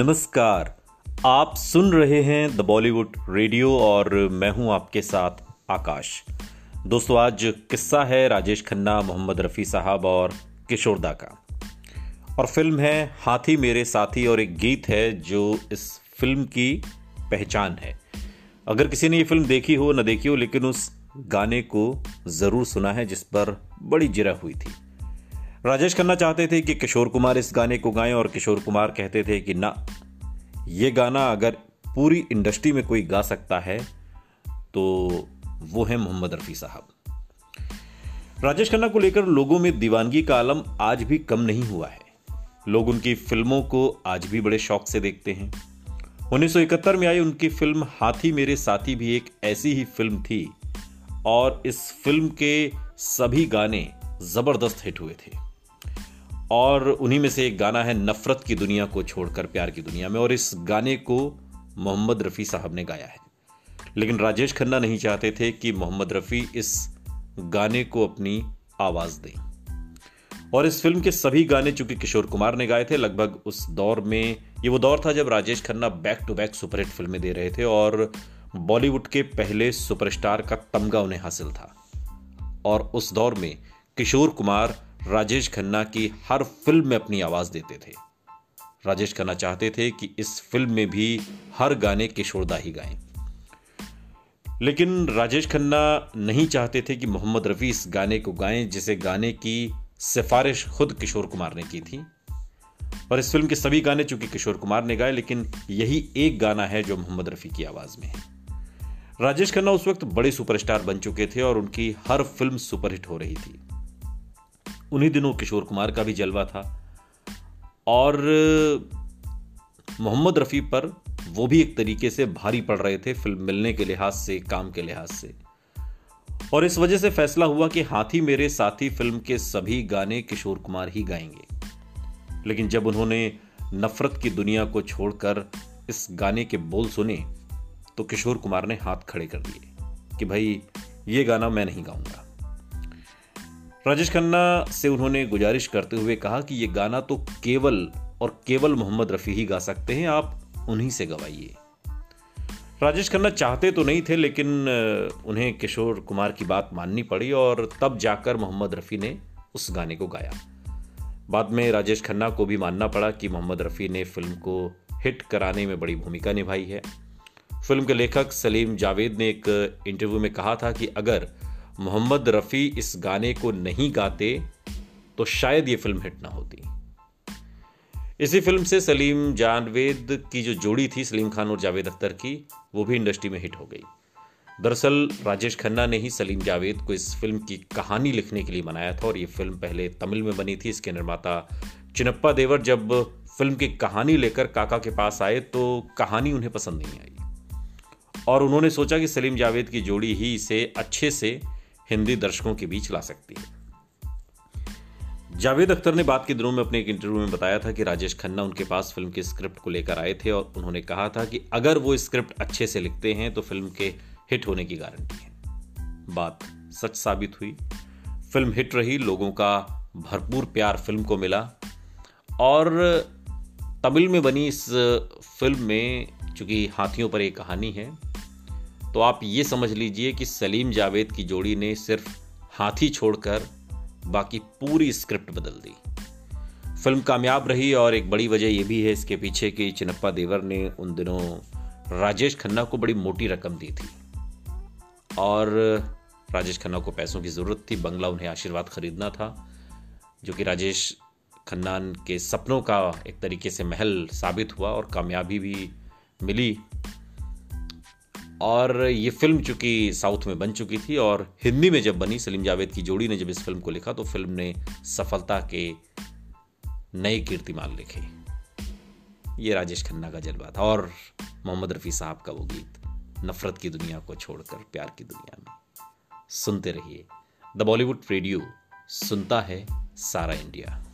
नमस्कार। आप सुन रहे हैं द बॉलीवुड रेडियो और मैं हूँ आपके साथ आकाश। दोस्तों, आज किस्सा है राजेश खन्ना, मोहम्मद रफ़ी साहब और किशोरदा का। और फ़िल्म है हाथी मेरे साथी और एक गीत है जो इस फ़िल्म की पहचान है। अगर किसी ने ये फ़िल्म देखी हो, ना देखी हो, लेकिन उस गाने को ज़रूर सुना है जिस पर बड़ी जिरा हुई थी। राजेश खन्ना चाहते थे कि किशोर कुमार इस गाने को गाएँ और किशोर कुमार कहते थे कि ना ये गाना अगर पूरी इंडस्ट्री में कोई गा सकता है तो वो है मोहम्मद रफ़ी साहब। राजेश खन्ना को लेकर लोगों में दीवानगी का आलम आज भी कम नहीं हुआ है। लोग उनकी फ़िल्मों को आज भी बड़े शौक से देखते हैं। 1971 में आई उनकी फ़िल्म हाथी मेरे साथी भी एक ऐसी ही फ़िल्म थी, और इस फ़िल्म के सभी गाने ज़बरदस्त हिट हुए थे। और उन्हीं में से एक गाना है नफरत की दुनिया को छोड़कर प्यार की दुनिया में, और इस गाने को मोहम्मद रफ़ी साहब ने गाया है। लेकिन राजेश खन्ना नहीं चाहते थे कि मोहम्मद रफ़ी इस गाने को अपनी आवाज़ दें। और इस फ़िल्म के सभी गाने चूँकि किशोर कुमार ने गाए थे, लगभग उस दौर में, ये वो दौर था जब Rajesh Khanna back to back superhit फ़िल्में दे रहे थे, और बॉलीवुड के पहले सुपरस्टार का तमगा उन्हें हासिल था। और उस दौर में किशोर कुमार राजेश खन्ना की हर फ़िल्म में अपनी आवाज़ देते थे। राजेश खन्ना चाहते थे कि इस फ़िल्म में भी हर गाने किशोरदा ही गाएँ। लेकिन राजेश खन्ना नहीं चाहते थे कि मोहम्मद रफ़ी इस गाने को गाएँ, जिसे गाने की सिफारिश खुद किशोर कुमार ने की थी। और इस फ़िल्म के सभी गाने चूँकि किशोर कुमार ने गाए, लेकिन यही एक गाना है जो मोहम्मद रफ़ी की आवाज़ में है। राजेश खन्ना उस वक्त बड़े सुपरस्टार बन चुके थे और उनकी हर फ़िल्म सुपरहिट हो रही थी। उन्हीं दिनों किशोर कुमार का भी जलवा था। और, मोहम्मद रफ़ी पर वो भी एक तरीके से भारी पड़ रहे थे फ़िल्म मिलने के लिहाज से, काम के लिहाज से। और इस वजह से फैसला हुआ कि हाथी मेरे साथी फ़िल्म के सभी गाने किशोर कुमार ही गाएँगे। लेकिन जब उन्होंने नफरत की दुनिया को छोड़कर इस गाने के बोल सुने तो किशोर कुमार ने हाथ खड़े कर दिए कि भाई, ये गाना मैं नहीं गाऊँगा। राजेश खन्ना से उन्होंने गुजारिश करते हुए कहा कि ये गाना तो केवल और केवल मोहम्मद रफ़ी ही गा सकते हैं, आप उन्हीं से गवाइए। राजेश खन्ना चाहते तो नहीं थे, लेकिन उन्हें किशोर कुमार की बात माननी पड़ी और तब जाकर मोहम्मद रफ़ी ने उस गाने को गाया। बाद में राजेश खन्ना को भी मानना पड़ा कि मोहम्मद रफ़ी ने फ़िल्म को हिट कराने में बड़ी भूमिका निभाई है। फ़िल्म के लेखक सलीम जावेद ने एक इंटरव्यू में कहा था कि अगर मोहम्मद रफ़ी इस गाने को नहीं गाते तो शायद ये फ़िल्म हिट ना होती। इसी फ़िल्म से सलीम जानवेद की जो जोड़ी थी, सलीम खान और जावेद अख्तर की, वो भी इंडस्ट्री में हिट हो गई। दरअसल, राजेश खन्ना ने ही सलीम जावेद को इस फ़िल्म की कहानी लिखने के लिए मनाया था, और ये फ़िल्म पहले तमिल में बनी थी। इसके निर्माता चिनप्पा देवर जब फ़िल्म की कहानी लेकर काका के पास आए तो कहानी उन्हें पसंद नहीं आई। और उन्होंने सोचा कि सलीम जावेद की जोड़ी ही इसे अच्छे से हिंदी दर्शकों के बीच ला सकती है। जावेद अख्तर ने बात के दिनों में अपने एक इंटरव्यू में बताया था कि राजेश खन्ना उनके पास फ़िल्म के स्क्रिप्ट को लेकर आए थे और उन्होंने कहा था कि अगर वो स्क्रिप्ट अच्छे से लिखते हैं तो फ़िल्म के हिट होने की गारंटी है। बात सच साबित हुई। फ़िल्म हिट रही, लोगों का भरपूर प्यार फ़िल्म को मिला और तमिल में बनी इस फ़िल्म में, चूँकि हाथियों पर एक कहानी है तो आप ये समझ लीजिए कि सलीम जावेद की जोड़ी ने सिर्फ़ हाथी छोड़कर बाकी पूरी स्क्रिप्ट बदल दी। फ़िल्म कामयाब रही और एक बड़ी वजह यह भी है इसके पीछे कि चिनप्पा देवर ने उन दिनों राजेश खन्ना को बड़ी मोटी रकम दी थी। और राजेश खन्ना को पैसों की ज़रूरत थी, बंगला उन्हें आशीर्वाद खरीदना था, जो कि राजेश खन्ना के सपनों का एक तरीके से महल साबित हुआ और कामयाबी भी मिली। और ये फ़िल्म चूँकि साउथ में बन चुकी थी और हिंदी में जब बनी, सलीम जावेद की जोड़ी ने जब इस फ़िल्म को लिखा तो फ़िल्म ने सफलता के नए कीर्तिमान लिखे। ये राजेश खन्ना का जलवा था और मोहम्मद रफ़ी साहब का वो गीत, नफरत की दुनिया को छोड़कर प्यार की दुनिया में। सुनते रहिए। द बॉलीवुड रेडियो, सुनता है सारा इंडिया।